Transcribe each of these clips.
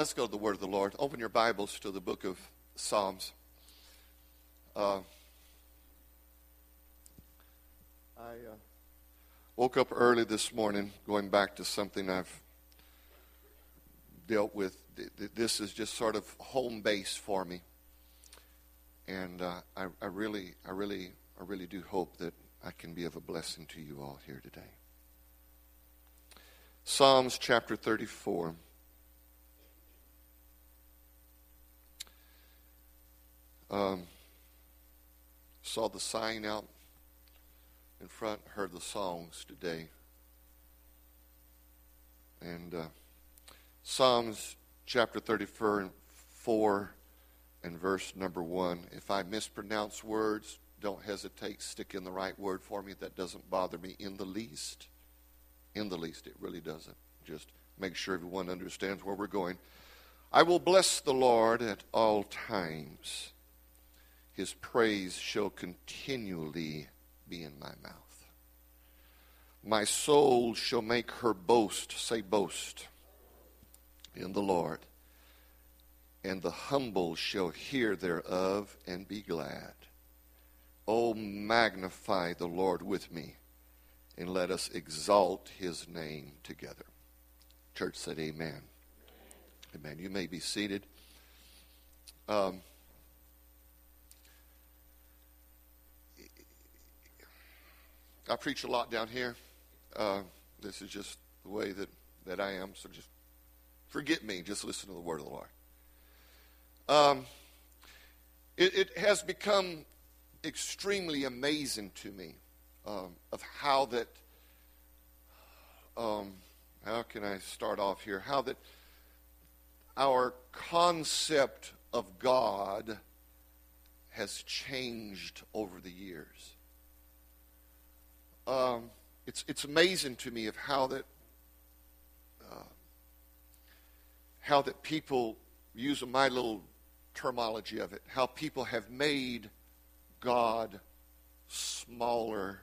Let's go to the word of the Lord. Open your Bibles to the book of Psalms. Uh, I uh, woke up early this morning going back to something I've dealt with. This is just sort of home base for me. And uh, I, I really, I really, I really do hope that I can be of a blessing to you all here today. Psalms chapter 34. Um, saw the sign out in front, heard the songs today. And uh, Psalms chapter 34 and verse number 1. If I mispronounce words, don't hesitate. Stick in the right word for me. That doesn't bother me in the least. In the least, it really doesn't. Just make sure everyone understands where we're going. I will bless the Lord at all times. His praise shall continually be in my mouth. My soul shall make her boast, say boast, in the Lord. And the humble shall hear thereof and be glad. Oh, magnify the Lord with me, and let us exalt his name together. Church said, Amen. Amen. You may be seated. Um, I preach a lot down here. Uh, this is just the way that, that I am, so just forget me. Just listen to the word of the Lord. Um, it, it, has become extremely amazing to me um, of how that, um, how can I start off here? How that our concept of God has changed over the years. Um, it's, it's amazing to me of how that uh, how that people using my little terminology of it how people have made god smaller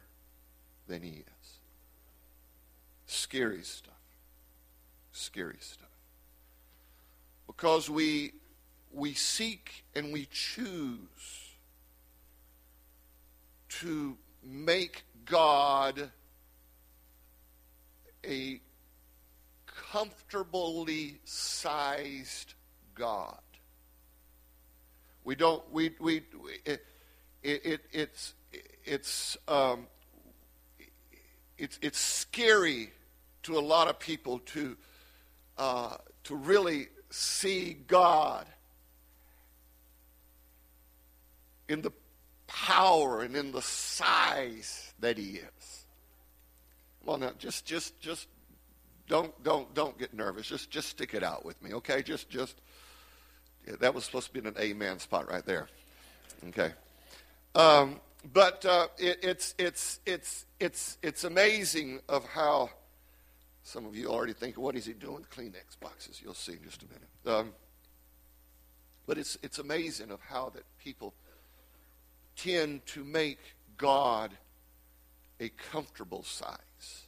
than he is. Scary stuff. Scary stuff. Because we we seek and we choose to make god a comfortably sized God. We don't, we, we, it, it, it's, it's, um, it's, it's scary to a lot of people to, uh, to really see God in the power and in the size that He is. Well, now, just, just, just don't, don't, don't get nervous. Just, just stick it out with me, okay? Just, just. Yeah, that was supposed to be an amen spot right there. Okay. Um, but uh, it, it's, it's, it's, it's, it's amazing of how some of you already think, what is he doing with Kleenex boxes? You'll see in just a minute. Um, but it's, it's amazing of how that people tend to make God a comfortable size.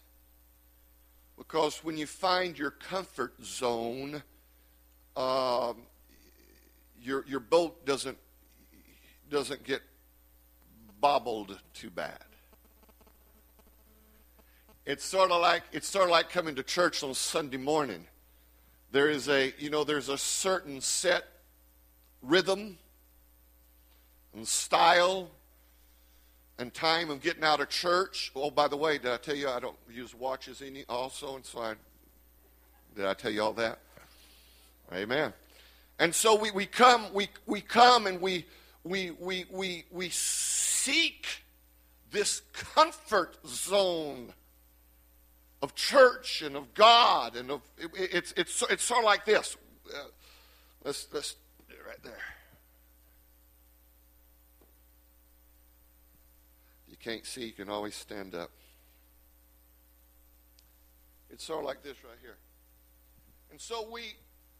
Because when you find your comfort zone, um, your, your boat doesn't, doesn't get bobbled too bad. It's sort of like it's sort of like coming to church on Sunday morning. There is a you know there's a certain set rhythm and style and time of getting out of church. Oh, by the way, did I tell you I don't use watches any also? And so I did I tell you all that? Amen. And so we, we come, we, we come and we we we we we seek this comfort zone of church and of God and of it, it's it's it's sort of like this. uh, let's let's right there. Can't see, you can always stand up. It's sort of like this right here. And so we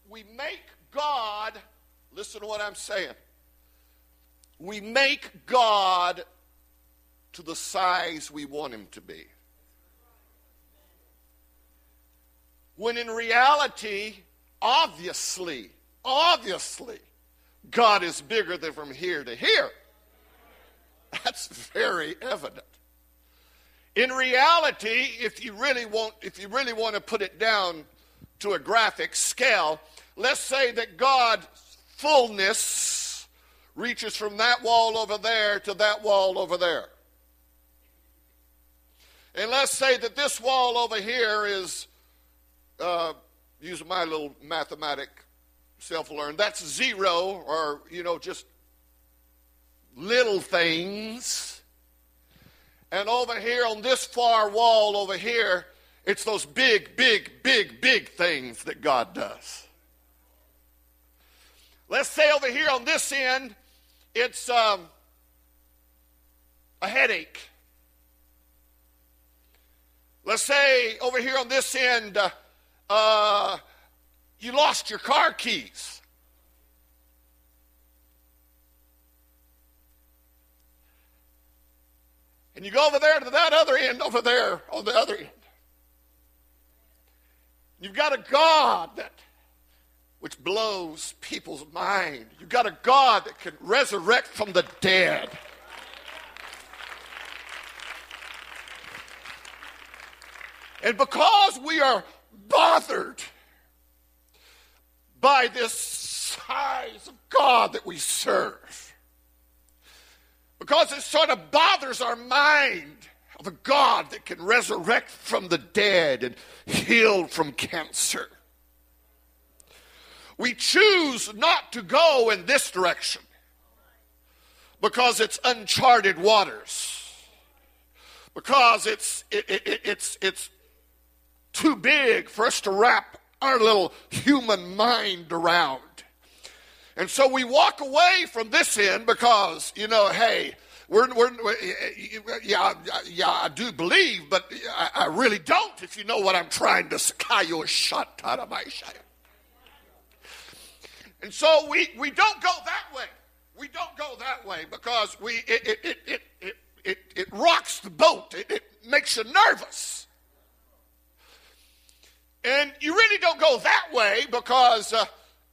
we make God, listen to what I'm saying. We make God to the size we want him to be. When in reality, obviously, obviously, God is bigger than from here to here. That's very evident. In reality, if you really want, if you really want to put it down to a graphic scale, let's say that God's fullness reaches from that wall over there to that wall over there. And let's say that this wall over here is, uh, using my little mathematic self learn, that's zero or, you know, just little things. And over here on this far wall over here, it's those big, big, big, big things that God does. Let's say over here on this end, it's um, a headache. Let's say over here on this end, uh, uh, you lost your car keys. And you go over there to that other end, over there on the other end. You've got a God that which blows people's mind. You've got a God that can resurrect from the dead. And because we are bothered by this size of God that we serve, because it sort of bothers our mind of a God that can resurrect from the dead and heal from cancer we choose not to go in this direction because it's uncharted waters, because it's, it, it, it's, it's too big for us to wrap our little human mind around. And so we walk away from this end because, you know, hey, we're, we're, yeah, yeah, I do believe, but I, I really don't if you know what I'm trying to say. And so we, we don't go that way. We don't go that way because we it it it it it, it, it rocks the boat. It, it makes you nervous. And you really don't go that way because, uh,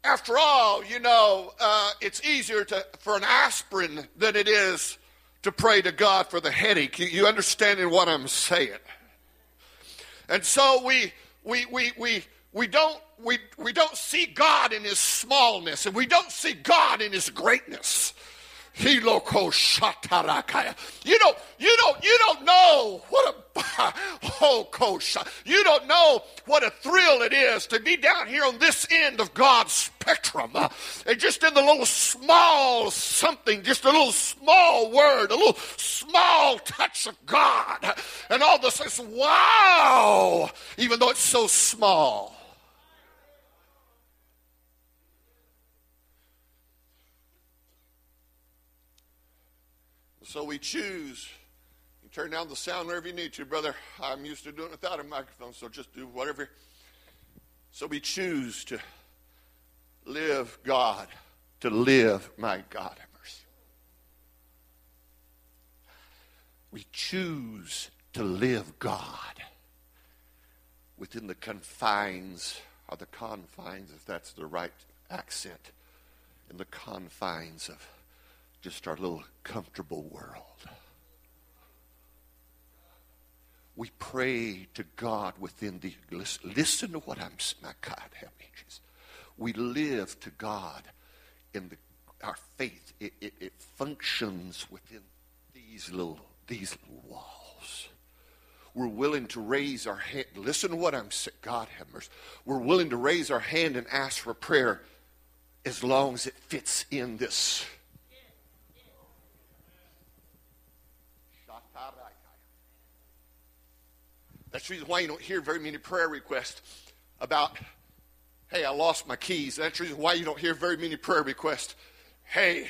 after all, you know, uh, it's easier to, for an aspirin than it is to pray to God for the headache. You, you understanding what I'm saying? And so we we we we we don't we, we don't see God in his smallness and we don't see God in his greatness. You don't, you don't, you don't know what a oh, coach. You don't know what a thrill it is to be down here on this end of God's spectrum, uh, and just in the little small something, just a little small word, a little small touch of God, and all this is wow, even though it's so small. So we choose. You turn down the sound wherever you need to, brother. I'm used to doing it without a microphone, so just do whatever. So we choose to live God, to live my God have mercy. We choose to live God within the confines, or the confines, if that's the right accent, in the confines of just our little comfortable world. We pray to God within the. Listen, listen to what I'm. My God, help me, Jesus. We live to God in the, our faith. It, it, it functions within these little these little walls. We're willing to raise our hand. Listen to what I'm saying. God have mercy. We're willing to raise our hand and ask for prayer as long as it fits in this That's the reason why you don't hear very many prayer requests about Hey, I lost my keys. That's the reason why you don't hear very many prayer requests. Hey,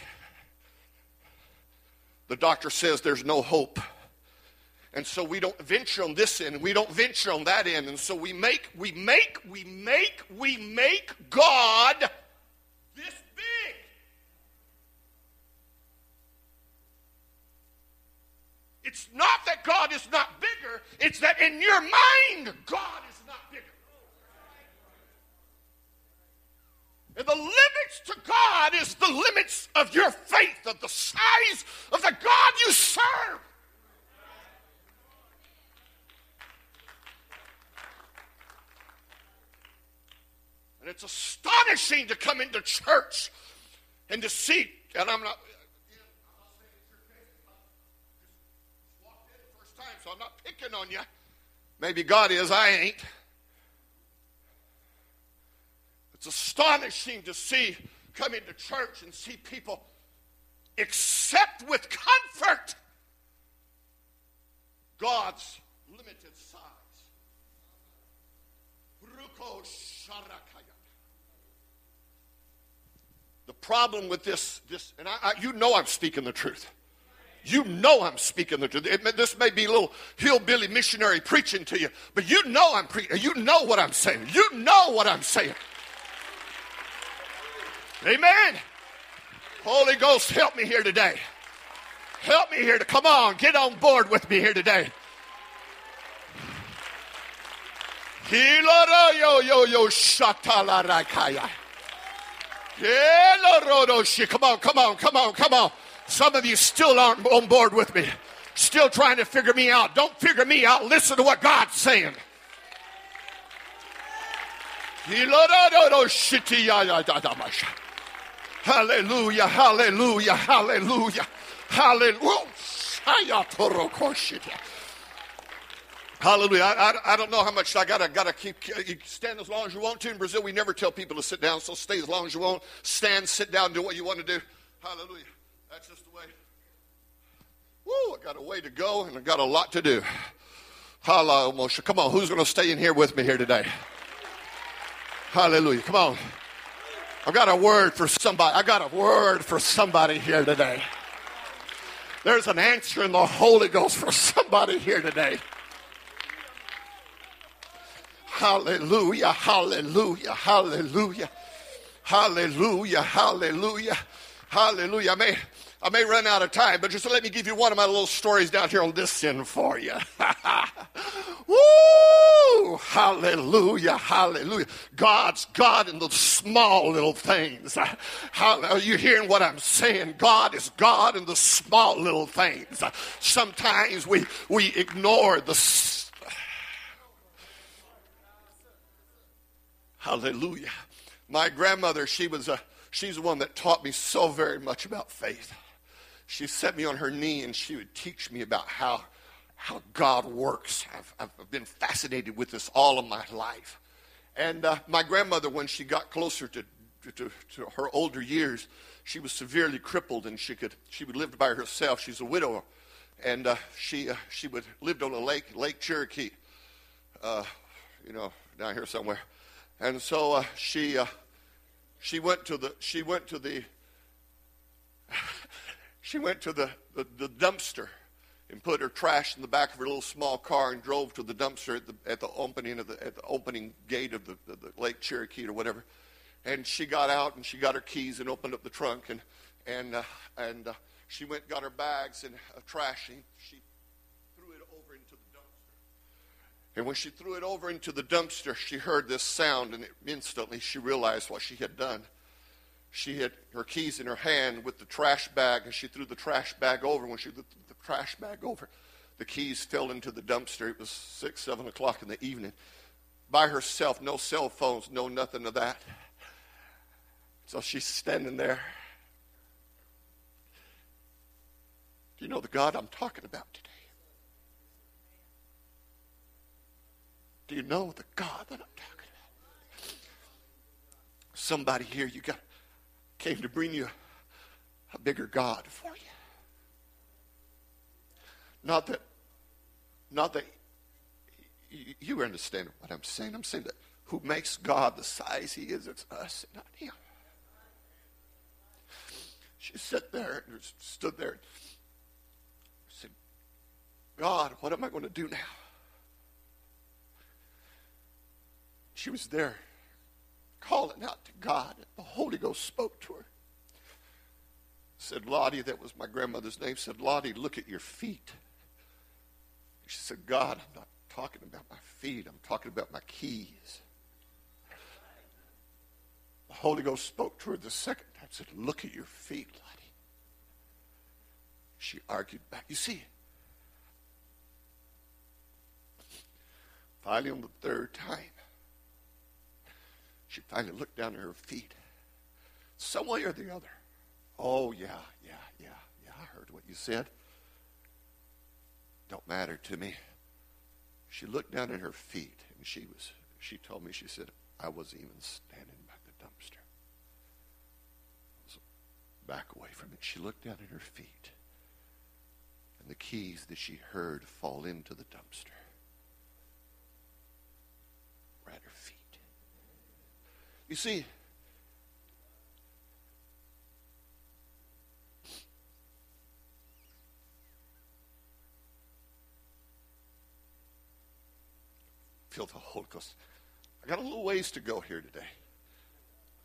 the doctor says there's no hope. And so we don't venture on this end and we don't venture on that end. And so we make, we make, we make, we make God this big. It's not that God is not bigger, it's that in your mind, God is not bigger. And the limits to God is the limits of your faith, of the size of the God you serve. And it's astonishing to come into church and to see, and I'm not, so I'm not picking on you. Maybe God is, I ain't. It's astonishing to see, come into church and see people accept with comfort God's limited size. The problem with this, this and I, I, you know I'm speaking the truth. You know I'm speaking the truth. It, this may be a little hillbilly missionary preaching to you, but you know I'm preaching. You know what I'm saying. You know what I'm saying. Amen. Holy Ghost, help me here today. Help me here to come on, get on board with me here today. Come on, come on, come on, come on. Some of you still aren't on board with me. Still trying to figure me out. Don't figure me out. Listen to what God's saying. Hallelujah, hallelujah, hallelujah, hallelujah. Hallelujah. I, I, I, don't know how much I gotta gotta keep you stand as long as you want to. In Brazil, we never tell people to sit down, so stay as long as you want. Stand, sit down, do what you want to do. Hallelujah. That's just the way. Woo, I got a way to go and I got a lot to do. Hallelujah. Moshe. Come on, who's gonna stay in here with me here today? Hallelujah. Come on. I've got a word for somebody. I got a word for somebody here today. There's an answer in the Holy Ghost for somebody here today. Hallelujah, hallelujah, hallelujah, hallelujah, hallelujah, hallelujah. I may, I may run out of time, but just let me give you one of my little stories down here on this end for you. Woo! Hallelujah, hallelujah. God's God in the small little things. Are you hearing what I'm saying? God is God in the small little things. Sometimes we, we ignore the Hallelujah. My grandmother, she was a, she's the one that taught me so very much about faith. She set me on her knee and she would teach me about how, how God works. I've, I've been fascinated with this all of my life. And uh, my grandmother, when she got closer to, to, to, her older years, she was severely crippled and she could she would live by herself. She's a widow, and uh, she uh, she would lived on a lake, Lake Cherokee, uh, you know, down here somewhere. And so uh, she, uh, she went to the, she went to the, she went to the, the, the, dumpster and put her trash in the back of her little small car and drove to the dumpster at the, at the opening of the, at the opening gate of the, the, the Lake Cherokee or whatever. And she got out and she got her keys and opened up the trunk and, and, uh, and uh, she went got her bags and uh, trash. And she And when she threw it over into the dumpster, she heard this sound, and instantly she realized what she had done. She had her keys in her hand with the trash bag, and she threw the trash bag over. When she threw the trash bag over, the keys fell into the dumpster. It was six, seven o'clock in the evening. By herself, no cell phones, no nothing of that. So she's standing there. Do you know the God I'm talking about today? Do you know the God that I'm talking about? Somebody here, you got came to bring you a bigger God for you. Not that, not that you understand what I'm saying. I'm saying that who makes God the size he is. It's us, not him. She sat there and stood there. And said, God, what am I going to do now? She was there calling out to God. The Holy Ghost spoke to her. Said, Lottie, that was my grandmother's name, said, Lottie, look at your feet. She said, God, I'm not talking about my feet. I'm talking about my keys. The Holy Ghost spoke to her the second time, said, Look at your feet, Lottie. She argued back. You see, finally on the third time, she finally looked down at her feet. Some way or the other. Oh, yeah, yeah, yeah, yeah, I heard what you said. Don't matter to me. She looked down at her feet and she was, she told me, she said, I wasn't even standing by the dumpster. back away from it. She looked down at her feet and the keys that she heard fall into the dumpster were at her feet. You see, feel the Holy Ghost. I got a little ways to go here today.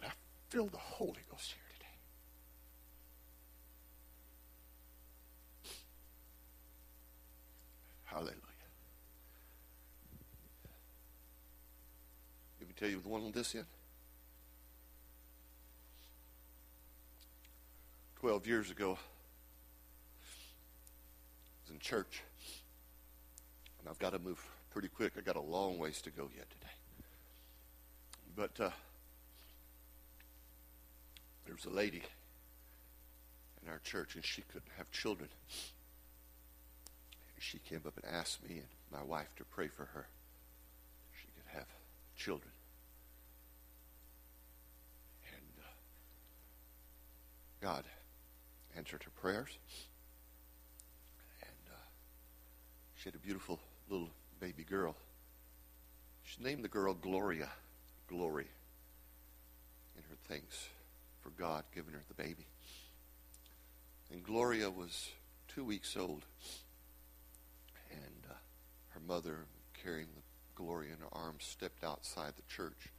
But I feel the Holy Ghost here today. Hallelujah. Let me tell you the one on this end. 12 years ago, I was in church, and I've got to move pretty quick. I've got a long ways to go yet today. But uh, there was a lady in our church, and she couldn't have children. She came up and asked me and my wife to pray for her. She could have children. And uh, God answered her prayers. And uh, she had a beautiful little baby girl. She named the girl Gloria, Glory, in her thanks for God giving her the baby. And Gloria was two weeks old, and uh, her mother, carrying the Gloria in her arms, stepped outside the church.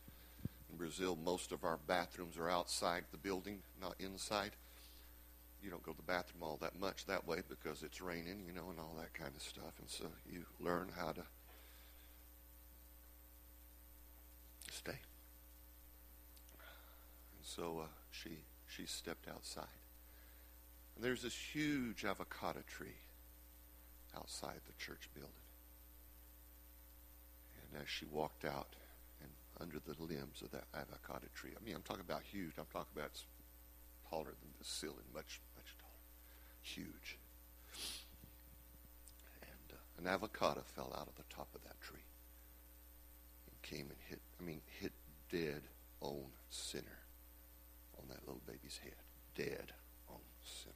In Brazil, most of our bathrooms are outside the building, not inside you don't go to the bathroom all that much that way because it's raining, you know, and all that kind of stuff. And so you learn how to stay. And so uh, she she stepped outside. And there's this huge avocado tree outside the church building. And as she walked out and under the limbs of that avocado tree, I mean, I'm talking about huge. I'm talking about taller than the ceiling, much huge. And uh, an avocado fell out of the top of that tree and came and hit, I mean, hit dead on sinner on that little baby's head. Dead on sinner.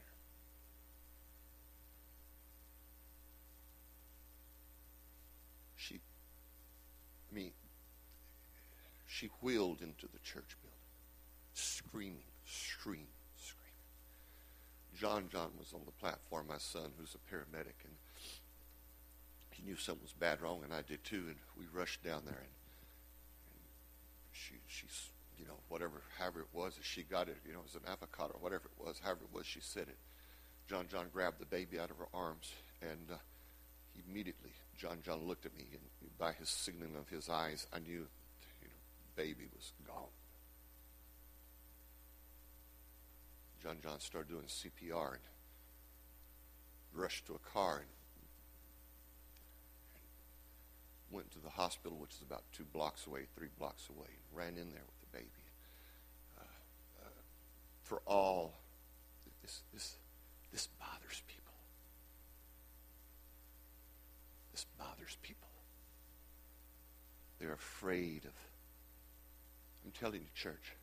She, I mean, she wheeled into the church building, screaming, screaming John John was on the platform, my son, who's a paramedic, and he knew something was bad wrong, and I did too. And we rushed down there, and, and she, she's, you know, whatever, however it was, she got it, you know, it was an avocado or whatever it was, however it was, she said it. John John grabbed the baby out of her arms, and uh, immediately John John looked at me, and by his signaling of his eyes, I knew, you know, baby was gone. John John started doing CPR and rushed to a car and, went to the hospital, which is about two blocks away, three blocks away, and ran in there with the baby. Uh, uh, for all this, this, this bothers people. This bothers people. They're afraid of. I'm telling you, church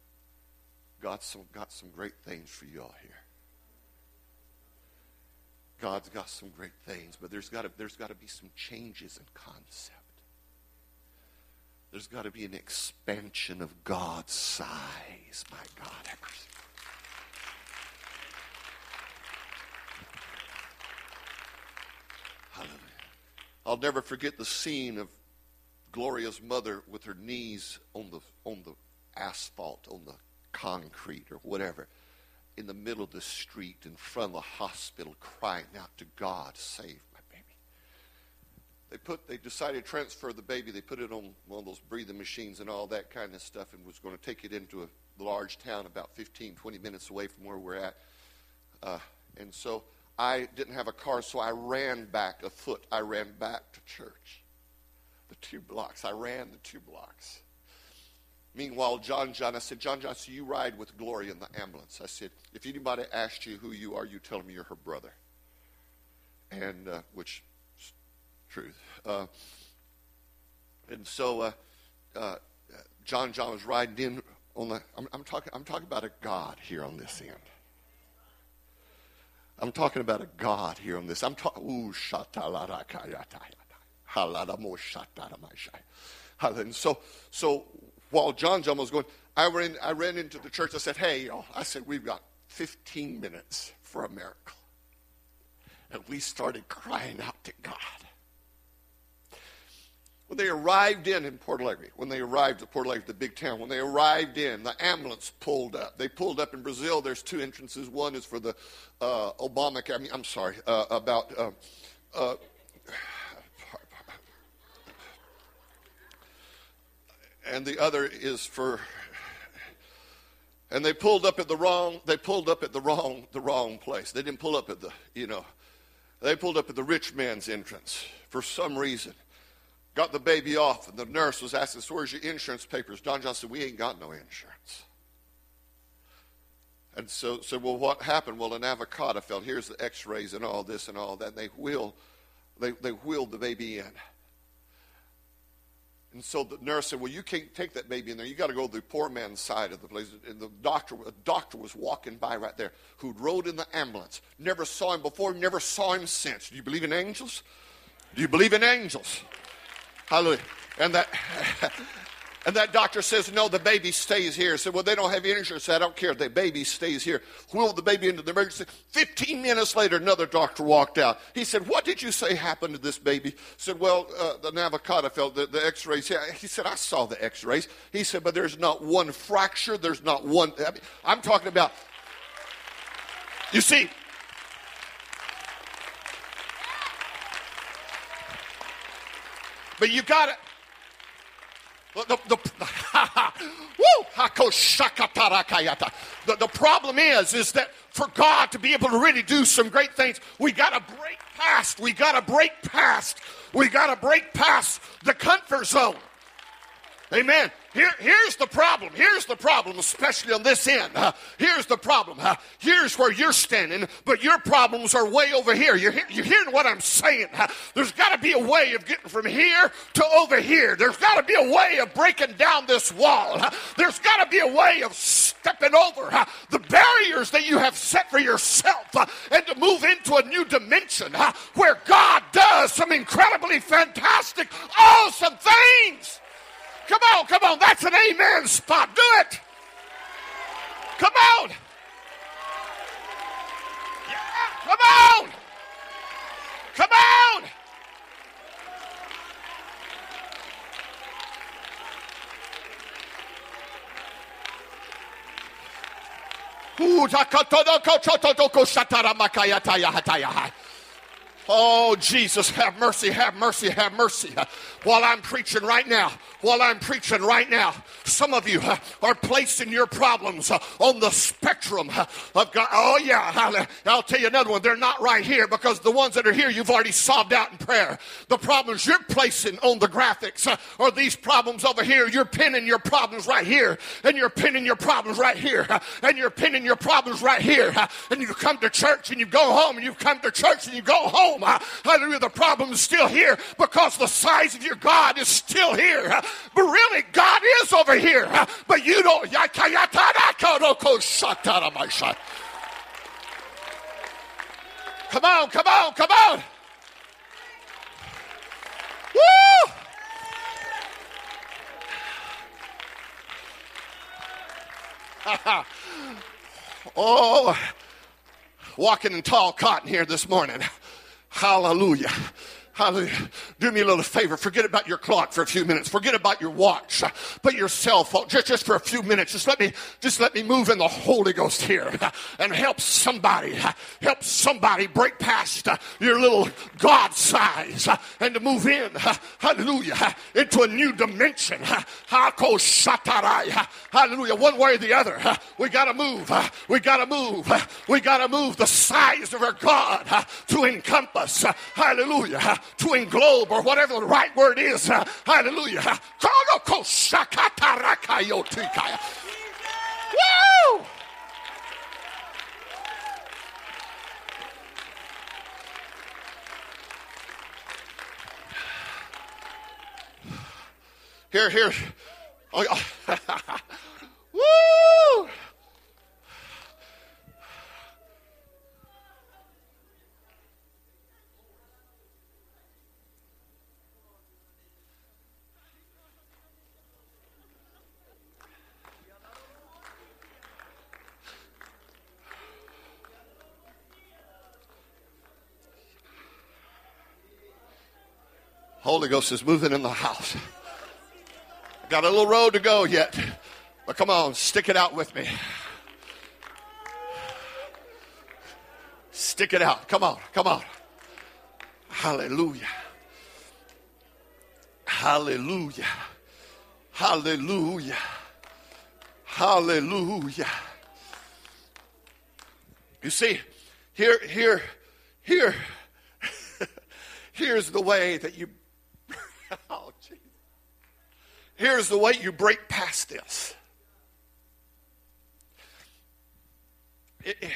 God's got some great things for you all here. God's got some great things, but there's got to, to be some changes in concept. There's got to be an expansion of God's size. My God, Hallelujah. I'll never forget the scene of Gloria's mother with her knees on the on the asphalt, on the concrete or whatever, in the middle of the street in front of the hospital, crying out to God, save my baby. They put they decided to transfer the baby. They put it on one of those breathing machines and all that kind of stuff, and was going to take it into a large town about 15, 20 minutes away from where we're at. Uh, and so I didn't have a car, so I ran back a foot. I ran back to church the two blocks. I ran the two blocks. Meanwhile, John John, I said, John John, so you ride with Gloria in the ambulance. I said, if anybody asked you who you are, you tell them you're her brother. And, uh, which is truth. Uh, and so uh, uh John John was riding in on the, I'm, I'm, talking, I'm talking about a God here on this end. I'm talking about a God here on this. I'm talking, ooh, and so, so while John John was going, I ran, I ran into the church. I said, hey, y'all. I said, we've got 15 minutes for a miracle. And we started crying out to God. When they arrived in in Port Alegre, when they arrived at Port Alegre, the big town, when they arrived in, the ambulance pulled up. They pulled up in Brazil. There's two entrances. One is for the uh, Obama. I mean, I'm sorry uh, about. Uh, and the other is for and they pulled up at the wrong they pulled up at the wrong the wrong place. They didn't pull up at the you know they pulled up at the rich man's entrance for some reason. Got the baby off and the nurse was asking so where's your insurance papers? John John said we ain't got no insurance. And so said well what happened? Well an avocado fell. Here's the x-rays and all this and all that. And they wheel they, they wheeled the baby in and so the nurse said, Well, you can't take that baby in there. You got to go to the poor man's side of the place. And the doctor, a doctor was walking by right there who rode in the ambulance. Never saw him before, never saw him since. Do you believe in angels? Do you believe in angels? Hallelujah. And that And that doctor says, No, the baby stays here. I said, Well, they don't have insurance. I don't care. The baby stays here. Wheeled the baby into the emergency. 15 minutes later, another doctor walked out. He said, What did you say happened to this baby? I said, Well, uh, the navicata fell, the, the x rays. He said, I saw the x rays. He said, But there's not one fracture. There's not one. I mean, I'm talking about, you see, but you got it. The, the, the, the problem is, is that for God to be able to really do some great things, we got to break past, we got to break past, we got to break past the comfort zone. Amen. Here, here's the problem. Here's the problem, especially on this end. Uh, here's the problem. Uh, here's where you're standing, but your problems are way over here. You're, you're hearing what I'm saying. Uh, there's got to be a way of getting from here to over here. There's got to be a way of breaking down this wall. there's got to be a way of stepping over the barriers that you have set for yourself and to move into a new dimension where God does some incredibly fantastic, awesome things. Come on, come on. That's an amen spot. Do it. Come on. Yeah, come on. Come on. Oh, Jesus, have mercy, have mercy, have mercy. While I'm preaching right now, while I'm preaching right now, some of you are placing your problems on the spectrum of God. Oh, yeah, I'll tell you another one. They're not right here because the ones that are here you've already solved out in prayer. The problems you're placing on the graphics are these problems over here. You're pinning your problems right here, and you're pinning your problems right here, and you're pinning your problems right here. And you come to church and you go home, and you come to church and you go home home. Hallelujah. The problem is still here because the size of your God is still here. But really, God is over here. But you don't. Come on, come on, come on. Woo! oh, walking in tall cotton here this morning. Hallelujah. Hallelujah. Do me a little favor. Forget about your clock for a few minutes. Forget about your watch. Put your cell phone just, just for a few minutes. Just let me just let me move in the Holy Ghost here and help somebody. Help somebody break past your little God size and to move in. Hallelujah. Into a new dimension. Hallelujah. One way or the other. We gotta move. We gotta move. We gotta move the size of our God to encompass. Hallelujah to englobe or whatever the right word is. Uh, hallelujah. Woo! Here, here. Oh, Woo! Holy Ghost is moving in the house. Got a little road to go yet. But come on, stick it out with me. Stick it out. Come on, come on. Hallelujah. Hallelujah. Hallelujah. Hallelujah. You see, here, here, here, here's the way that you oh, Jesus. Here's the way you break past this. It, it,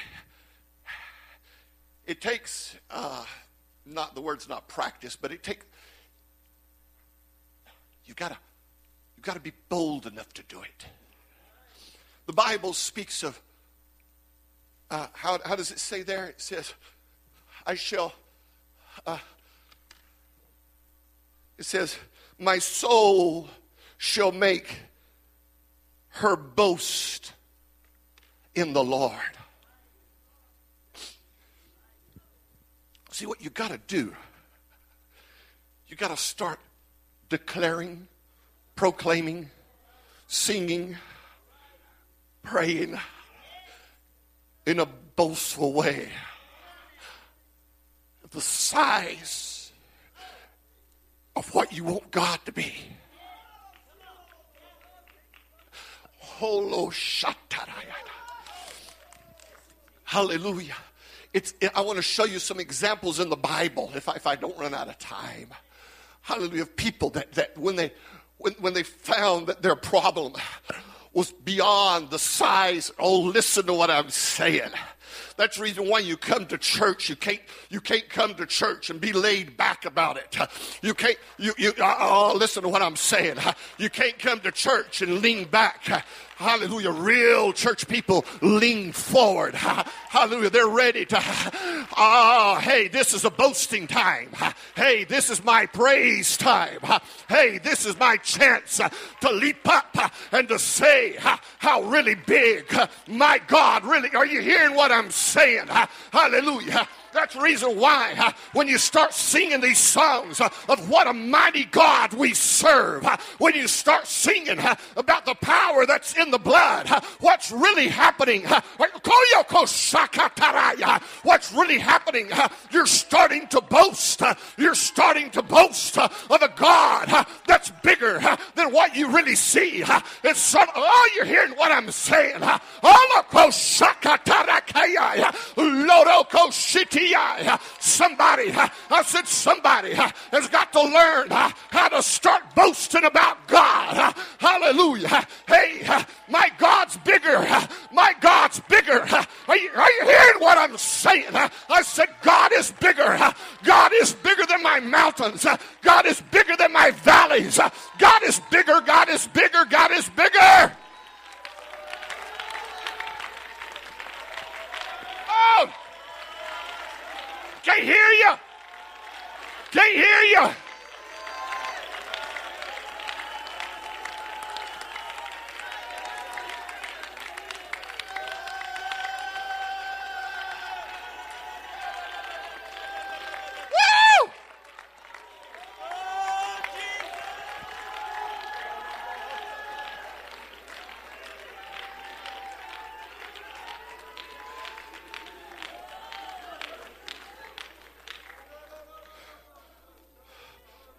it takes, uh, not the word's not practice, but it takes, you've got to you've got to be bold enough to do it. The Bible speaks of, uh, how, how does it say there? It says, I shall, uh, it says, My soul shall make her boast in the Lord. See, what you got to do, you got to start declaring, proclaiming, singing, praying in a boastful way. The size of what you want God to be. Hallelujah. It's, I want to show you some examples in the Bible if I, if I don't run out of time. Hallelujah. People that, that when, they, when, when they found that their problem was beyond the size, oh, listen to what I'm saying that's the reason why you come to church. You can't, you can't come to church and be laid back about it. You can't, you, you, oh, listen to what I'm saying. You can't come to church and lean back. Hallelujah. Real church people lean forward. Hallelujah. They're ready to, ah, oh, hey, this is a boasting time. Hey, this is my praise time. Hey, this is my chance to leap up and to say how really big my God really, are you hearing what I'm saying? Hallelujah. That's the reason why uh, when you start singing these songs uh, of what a mighty God we serve, uh, when you start singing uh, about the power that's in the blood, what's really happening, what's really happening, you're starting to boast. You're starting to boast of a God that's bigger than what you really see. It's some, oh, you're hearing what I'm saying. City oh, Somebody, I said, somebody has got to learn how to start boasting about God. Hallelujah. Hey, my God's bigger. My God's bigger. Are you, are you hearing what I'm saying? I said, God is bigger. God is bigger than my mountains. God is bigger than my valleys. God is bigger. God is bigger. God is bigger. Oh! Can't hear you. Can't hear you.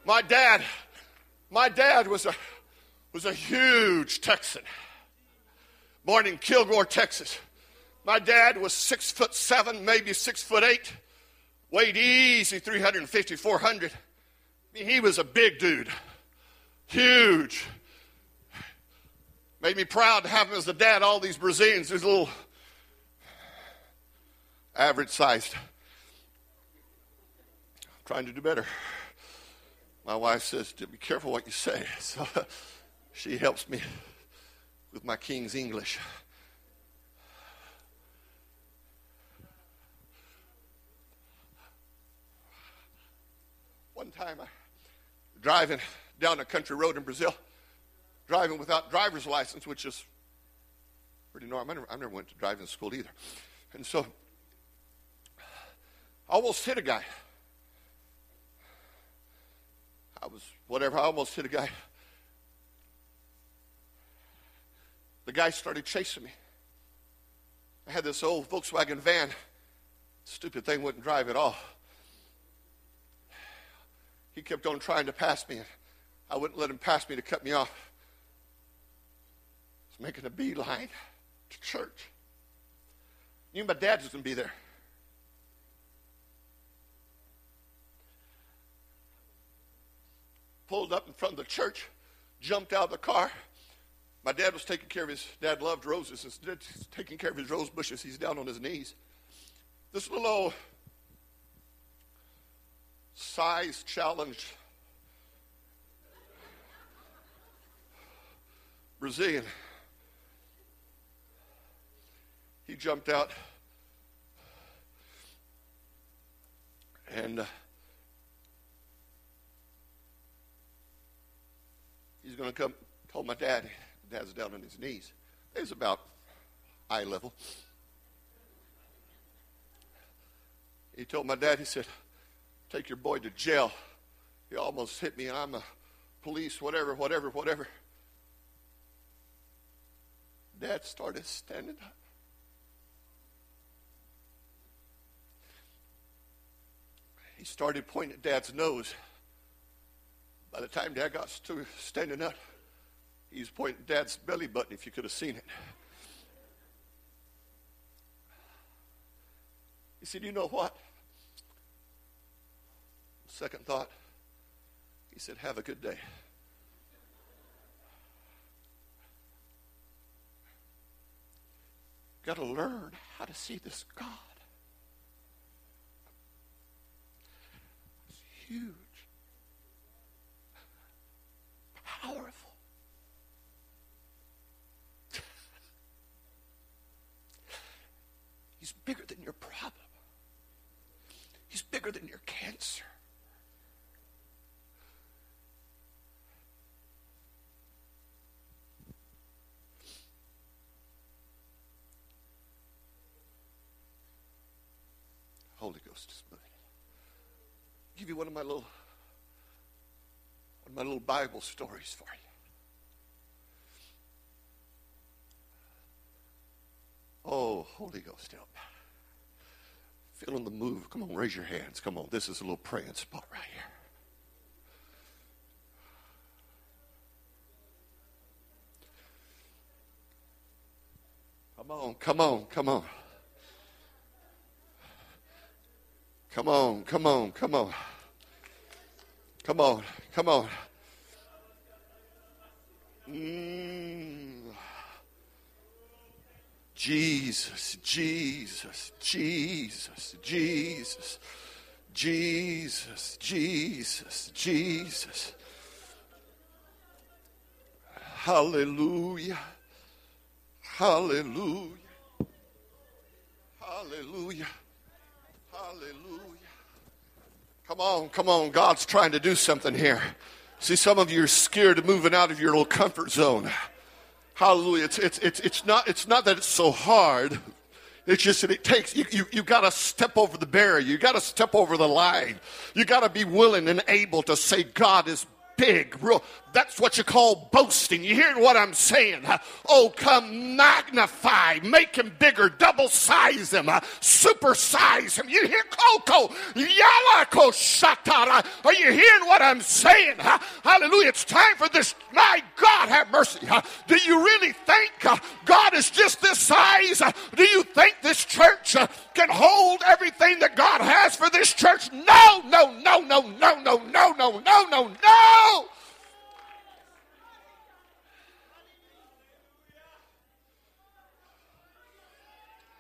My dad, my dad was a, was a huge Texan, born in Kilgore, Texas. My dad was six foot seven, maybe six foot eight, weighed easy 350, 400. I mean, he was a big dude, huge. Made me proud to have him as a dad. All these Brazilians, these little average sized. Trying to do better. My wife says, Be careful what you say. So she helps me with my King's English. One time I driving down a country road in Brazil, driving without driver's license, which is pretty normal. I never, I never went to driving school either. And so I almost hit a guy. I was, whatever, I almost hit a guy. The guy started chasing me. I had this old Volkswagen van. Stupid thing wouldn't drive at all. He kept on trying to pass me. I wouldn't let him pass me to cut me off. I was making a beeline to church. Knew my dad going to be there. Pulled up in front of the church, jumped out of the car. My dad was taking care of his, dad loved roses. Of taking care of his rose bushes, he's down on his knees. This little old size challenged Brazilian. He jumped out and uh, he's going to come told my dad. Dad's down on his knees. It's about eye level. He told my dad, he said, take your boy to jail. He almost hit me, I'm a police, whatever, whatever, whatever. Dad started standing up. He started pointing at Dad's nose. By the time Dad got to standing up, he was pointing Dad's belly button, if you could have seen it. He said, You know what? Second thought, he said, Have a good day. Got to learn how to see this God. It's huge. Powerful. He's bigger than your problem. He's bigger than your cancer. Holy Ghost is moving. I'll give you one of my little my little Bible stories for you. Oh, Holy Ghost help. Feeling the move. Come on, raise your hands. Come on. This is a little praying spot right here. Come on, come on, come on. Come on, come on, come on. Come on, come on. Mm. Jesus, Jesus, Jesus, Jesus, Jesus, Jesus, Jesus. Hallelujah. Hallelujah. Hallelujah. Hallelujah. Come on, come on. God's trying to do something here. See, some of you are scared of moving out of your little comfort zone. Hallelujah. It's, it's, it's, it's, not, it's not that it's so hard. It's just that it takes, you, you, you got to step over the barrier. You got to step over the line. You got to be willing and able to say, God is big, real That's what you call boasting. You hearing what I'm saying? Oh, come magnify, make him bigger, double size him, super size him. You hear oh, Coco, Yalako Shatara. Are you hearing what I'm saying? Hallelujah. It's time for this. My God, have mercy. Do you really think God is just this size? Do you think this church can hold everything that God has for this church? No, no, no, no, no, no, no, no, no, no, no.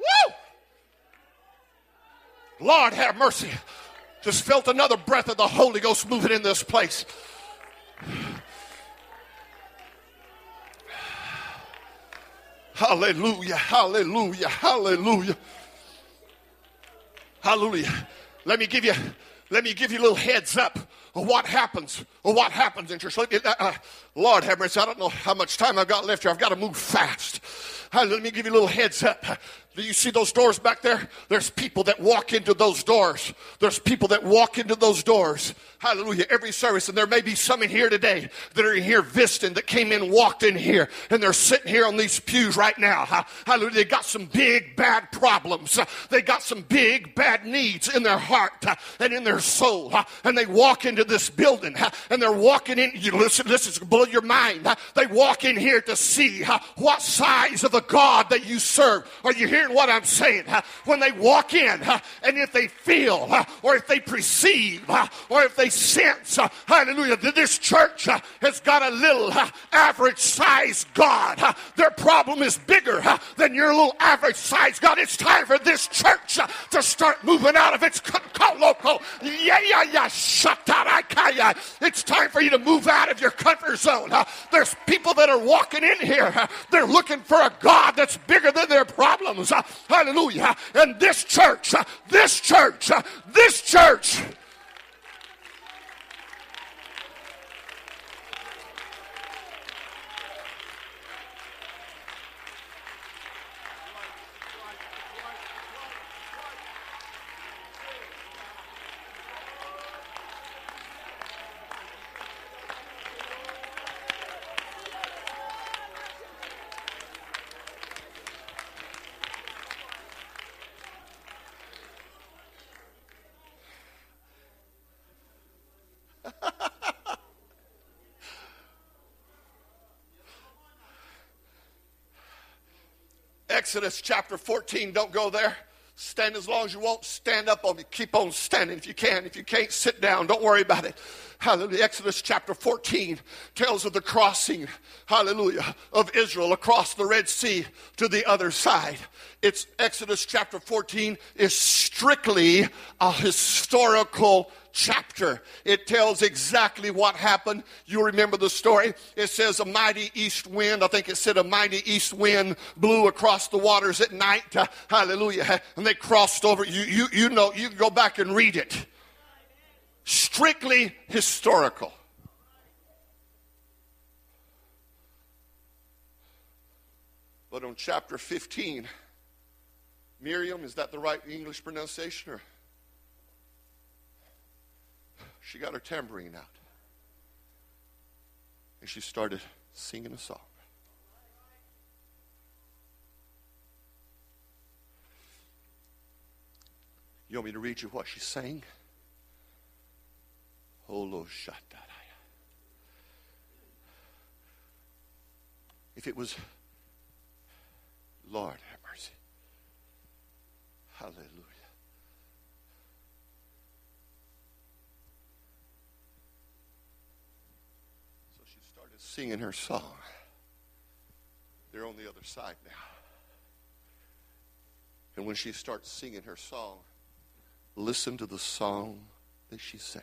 Woo! Lord have mercy. Just felt another breath of the Holy Ghost moving in this place. Hallelujah, hallelujah, hallelujah. Hallelujah. Let me give you let me give you a little heads up of what happens or what happens in church. Uh, uh, Lord have mercy. I don't know how much time I've got left here. I've got to move fast. Let me give you a little heads up. Do you see those doors back there? There's people that walk into those doors. There's people that walk into those doors. Hallelujah. Every service. And there may be some in here today that are in here visiting that came in, walked in here, and they're sitting here on these pews right now. Hallelujah. They got some big, bad problems. They got some big, bad needs in their heart and in their soul. And they walk into this building and they're walking in. You listen, this is blow your mind. They walk in here to see what size of a God that you serve. Are you hearing what I'm saying? When they walk in and if they feel or if they perceive or if they sense, hallelujah, that this church has got a little average size God. Their problem is bigger than your little average size God. It's time for this church to start moving out of its local. Yeah, yeah, yeah. It's time for you to move out of your comfort zone. There's people that are walking in here. They're looking for a God that's bigger than their problems. Hallelujah. And this church, this church, this church Exodus chapter 14. Don't go there. Stand as long as you want. Stand up on me. Keep on standing if you can. If you can't, sit down. Don't worry about it. Hallelujah. Exodus chapter 14 tells of the crossing, hallelujah, of Israel across the Red Sea to the other side. It's Exodus chapter 14 is strictly a historical chapter. It tells exactly what happened. You remember the story. It says a mighty east wind, I think it said a mighty east wind blew across the waters at night. Uh, hallelujah. And they crossed over. You, you, you know, you can go back and read it. Strictly historical. But on chapter 15, Miriam, is that the right English pronunciation? Or? She got her tambourine out. And she started singing a song. You want me to read you what she sang? Holo. If it was, Lord have mercy. Hallelujah. Singing her song. They're on the other side now. And when she starts singing her song, listen to the song that she sang.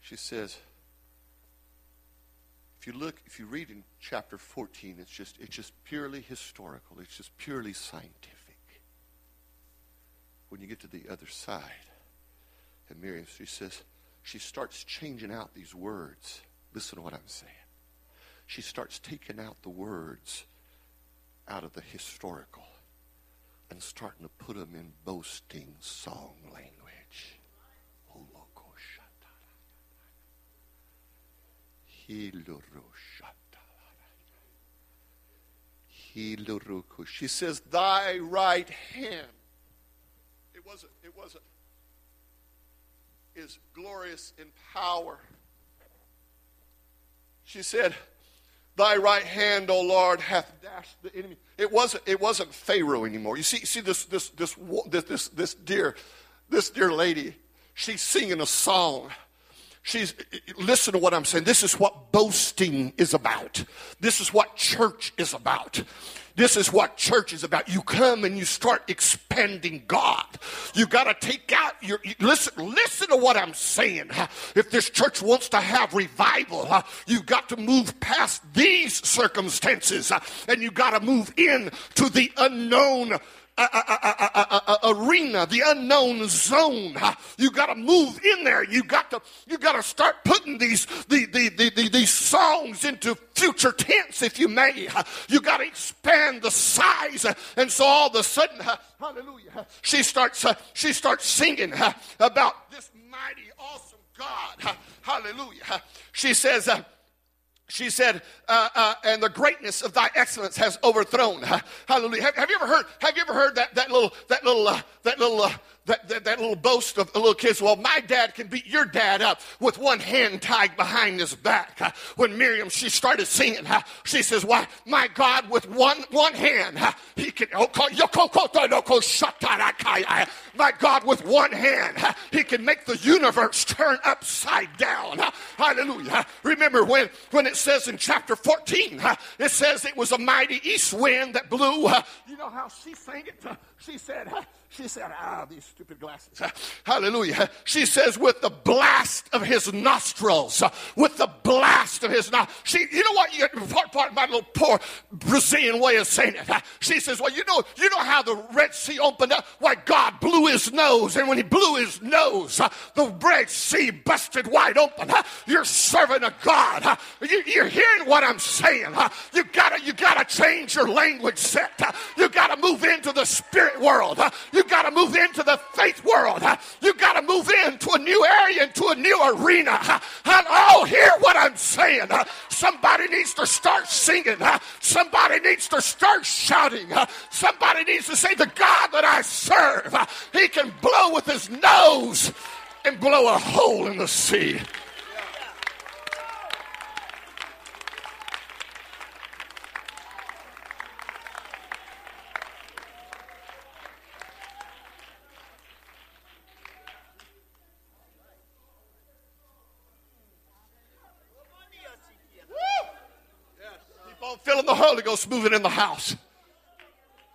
She says, if you look, if you read in chapter 14, it's just, it's just purely historical. It's just purely scientific. When you get to the other side, and Miriam, she says, she starts changing out these words. Listen to what I'm saying. She starts taking out the words out of the historical and starting to put them in boasting song language. She says, Thy right hand. It wasn't, it wasn't is glorious in power. She said, Thy right hand, O Lord, hath dashed the enemy. It wasn't, it wasn't Pharaoh anymore. You see, see this, this, this, this, this, this dear, this dear lady, she's singing a song. She's, listen to what I'm saying. This is what boasting is about. This is what church is about. This is what church is about. You come and you start expanding God. You got to take out your listen. Listen to what I'm saying. If this church wants to have revival, you got to move past these circumstances, and you got to move in to the unknown arena, the unknown zone. You got to move in there. You got to you got to start putting these the, the, the, the, these songs into future tense, if you may. You got to expand the size, and so all of a sudden, hallelujah, she starts uh, she starts singing about this mighty, awesome God. Hallelujah. She says uh, she said, uh, uh, and the greatness of thy excellence has overthrown. Hallelujah. Have, have, you ever heard, have you ever heard that, that little, that little, uh, that little, uh, that, that, that, little boast of little kids, well, my dad can beat your dad up with one hand tied behind his back. When Miriam, she started singing, she says, why, my God, with one, one hand, he can, my God, with one hand, he can make the universe turn upside down. Hallelujah. Remember when, when it says in chapter 14, uh, it says it was a mighty east wind that blew. You know how she sang it? She said, she said, ah, these stupid glasses. Hallelujah. She says, with the blast of his nostrils, with the blast of his nostrils. She, you know what? You, part, part of my little poor Brazilian way of saying it. She says, well, you know, you know how the Red Sea opened up? Why God blew his nose, and when he blew his nose, the Red Sea busted wide open. You're serving a God. You, are hearing what I'm saying. You gotta, you gotta change your language set. You gotta move into the spirit world. You you got to move into the faith world. You got to move into a new area, into a new arena. And oh, hear what I'm saying. Somebody needs to start singing. Somebody needs to start shouting. Somebody needs to say, The God that I serve, He can blow with His nose and blow a hole in the sea. Feeling the Holy Ghost moving in the house.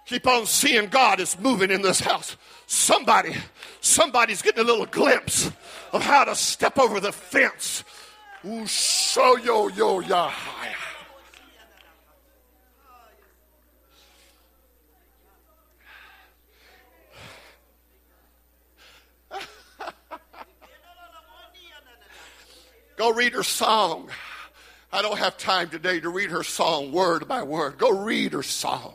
Keep on seeing God is moving in this house. Somebody, somebody's getting a little glimpse of how to step over the fence. Ooh, show yo yo ya. Go read her song. I don't have time today to read her song word by word. Go read her song.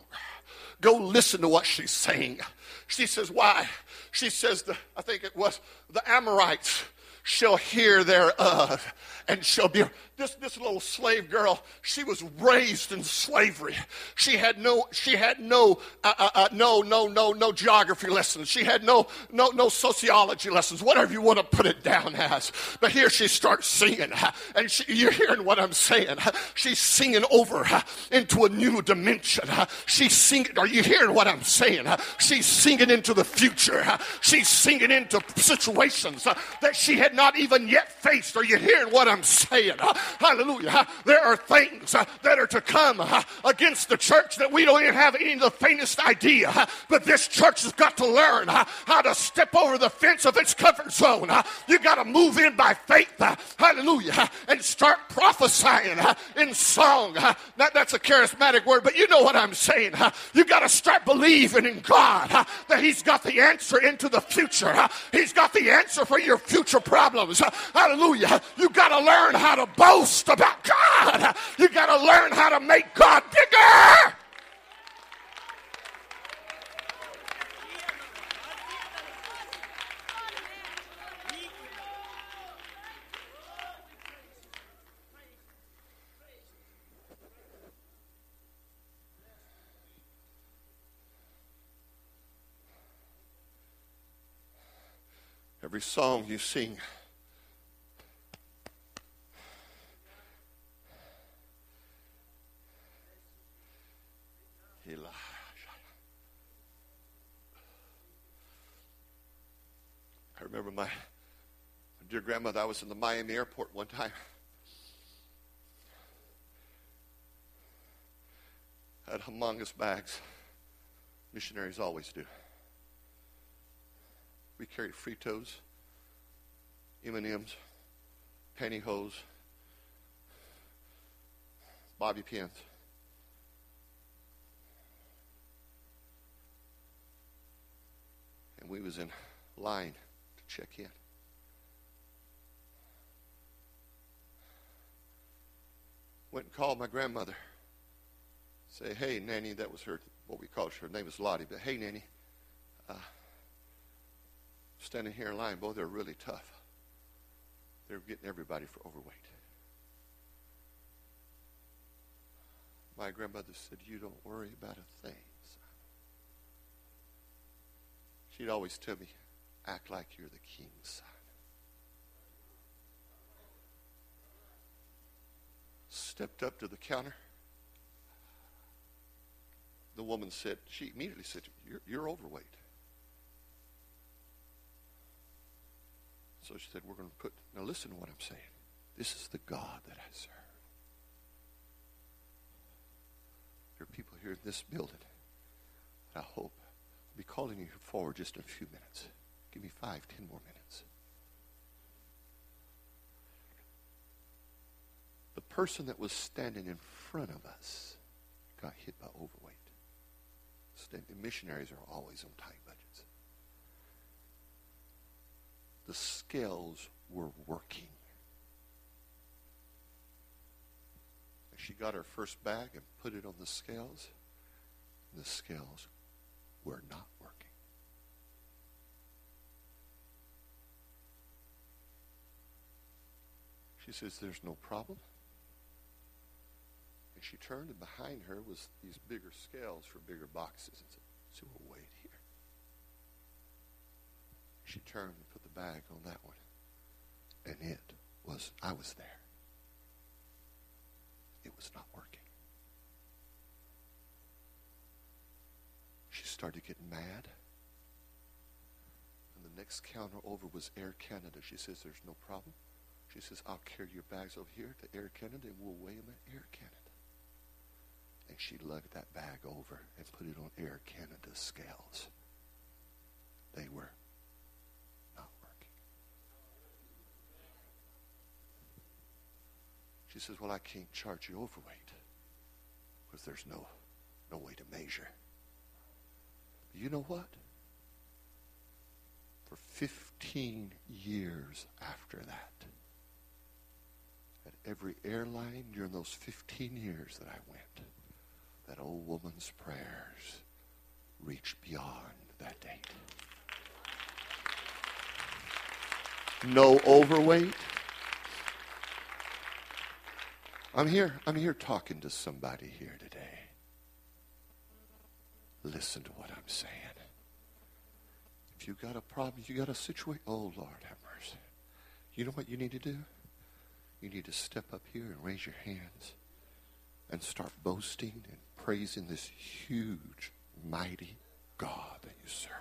Go listen to what she's saying. She says, Why? She says, the, I think it was the Amorites shall hear thereof and shall be this, this little slave girl, she was raised in slavery. She had no, she had no, uh, uh, uh, no, no, no, no geography lessons. She had no, no, no sociology lessons, whatever you want to put it down as. But here she starts singing, and she, you're hearing what I'm saying. She's singing over into a new dimension. She's singing, are you hearing what I'm saying? She's singing into the future. She's singing into situations that she had not even yet faced. Are you hearing what I'm saying? Hallelujah. There are things uh, that are to come uh, against the church that we don't even have any of the faintest idea. Uh, but this church has got to learn uh, how to step over the fence of its comfort zone. Uh, you got to move in by faith. Uh, hallelujah. And start prophesying in song. That, that's a charismatic word, but you know what I'm saying. You got to start believing in God that He's got the answer into the future. He's got the answer for your future problems. Hallelujah. You got to learn how to boast boast about God. You got to learn how to make God bigger. Every song you sing remember my, dear grandmother, I was in the Miami airport one time. had humongous bags. Missionaries always do. We carried Fritos, M&Ms, pantyhose, bobby pins. And we was in line check in. Went and called my grandmother. Say, hey, Nanny, that was her, what we called her. Her name was Lottie, but hey, Nanny, uh, standing here in line, boy, they're really tough. They're getting everybody for overweight. My grandmother said, You don't worry about a thing. She'd always tell me, Act like you're the king's son. Stepped up to the counter. The woman said, She immediately said, You're, you're overweight. So she said, We're going to put, now listen to what I'm saying. This is the God that I serve. There are people here in this building that I hope will be calling you forward just in a few minutes. Give me five, ten more minutes. The person that was standing in front of us got hit by overweight. Missionaries are always on tight budgets the scales were working. She got her first bag and put it on the scales. The scales were not working. She says, There's no problem. And she turned, and behind her was these bigger scales for bigger boxes. And said, So we'll wait here. She turned and put the bag on that one. And it was, I was there. It was not working. She started getting mad. And the next counter over was Air Canada. She says, There's no problem. She says, I'll carry your bags over here to Air Canada and we'll weigh them at Air Canada. And she lugged that bag over and put it on Air Canada's scales. They were not working. She says, Well, I can't charge you overweight because there's no, no way to measure. You know what? For 15 years after that, at every airline during those 15 years that I went, that old woman's prayers reached beyond that date. No overweight I'm here, I'm here talking to somebody here today. Listen to what I'm saying. If you've got a problem, you got a situation, oh Lord have mercy. You know what you need to do? You need to step up here and raise your hands and start boasting and praising this huge, mighty God that you serve.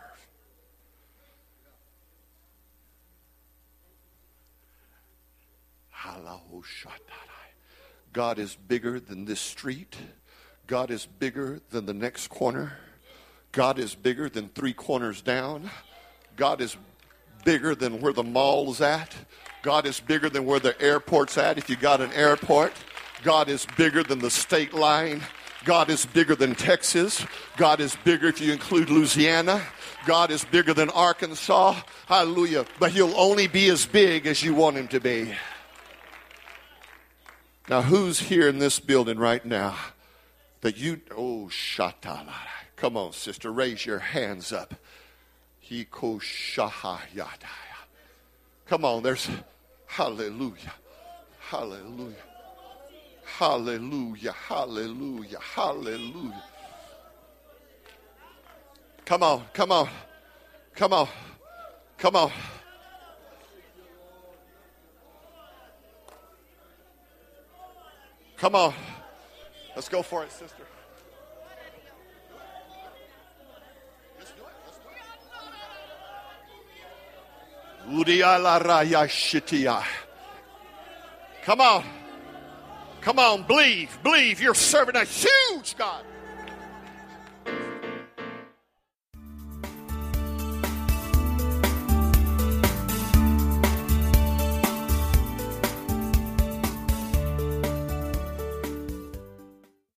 God is bigger than this street. God is bigger than the next corner. God is bigger than three corners down. God is bigger than where the mall's at. God is bigger than where the airport's at if you got an airport. God is bigger than the state line. God is bigger than Texas. God is bigger if you include Louisiana. God is bigger than Arkansas. Hallelujah. But he'll only be as big as you want him to be. Now, who's here in this building right now that you, oh, shatala. Come on, sister, raise your hands up. Come on, there's hallelujah. Hallelujah. Hallelujah. Hallelujah. Hallelujah. Come on, come on, come on, come on. Come on. Let's go for it, sister. Come on. Come on, believe. Believe you're serving a huge God.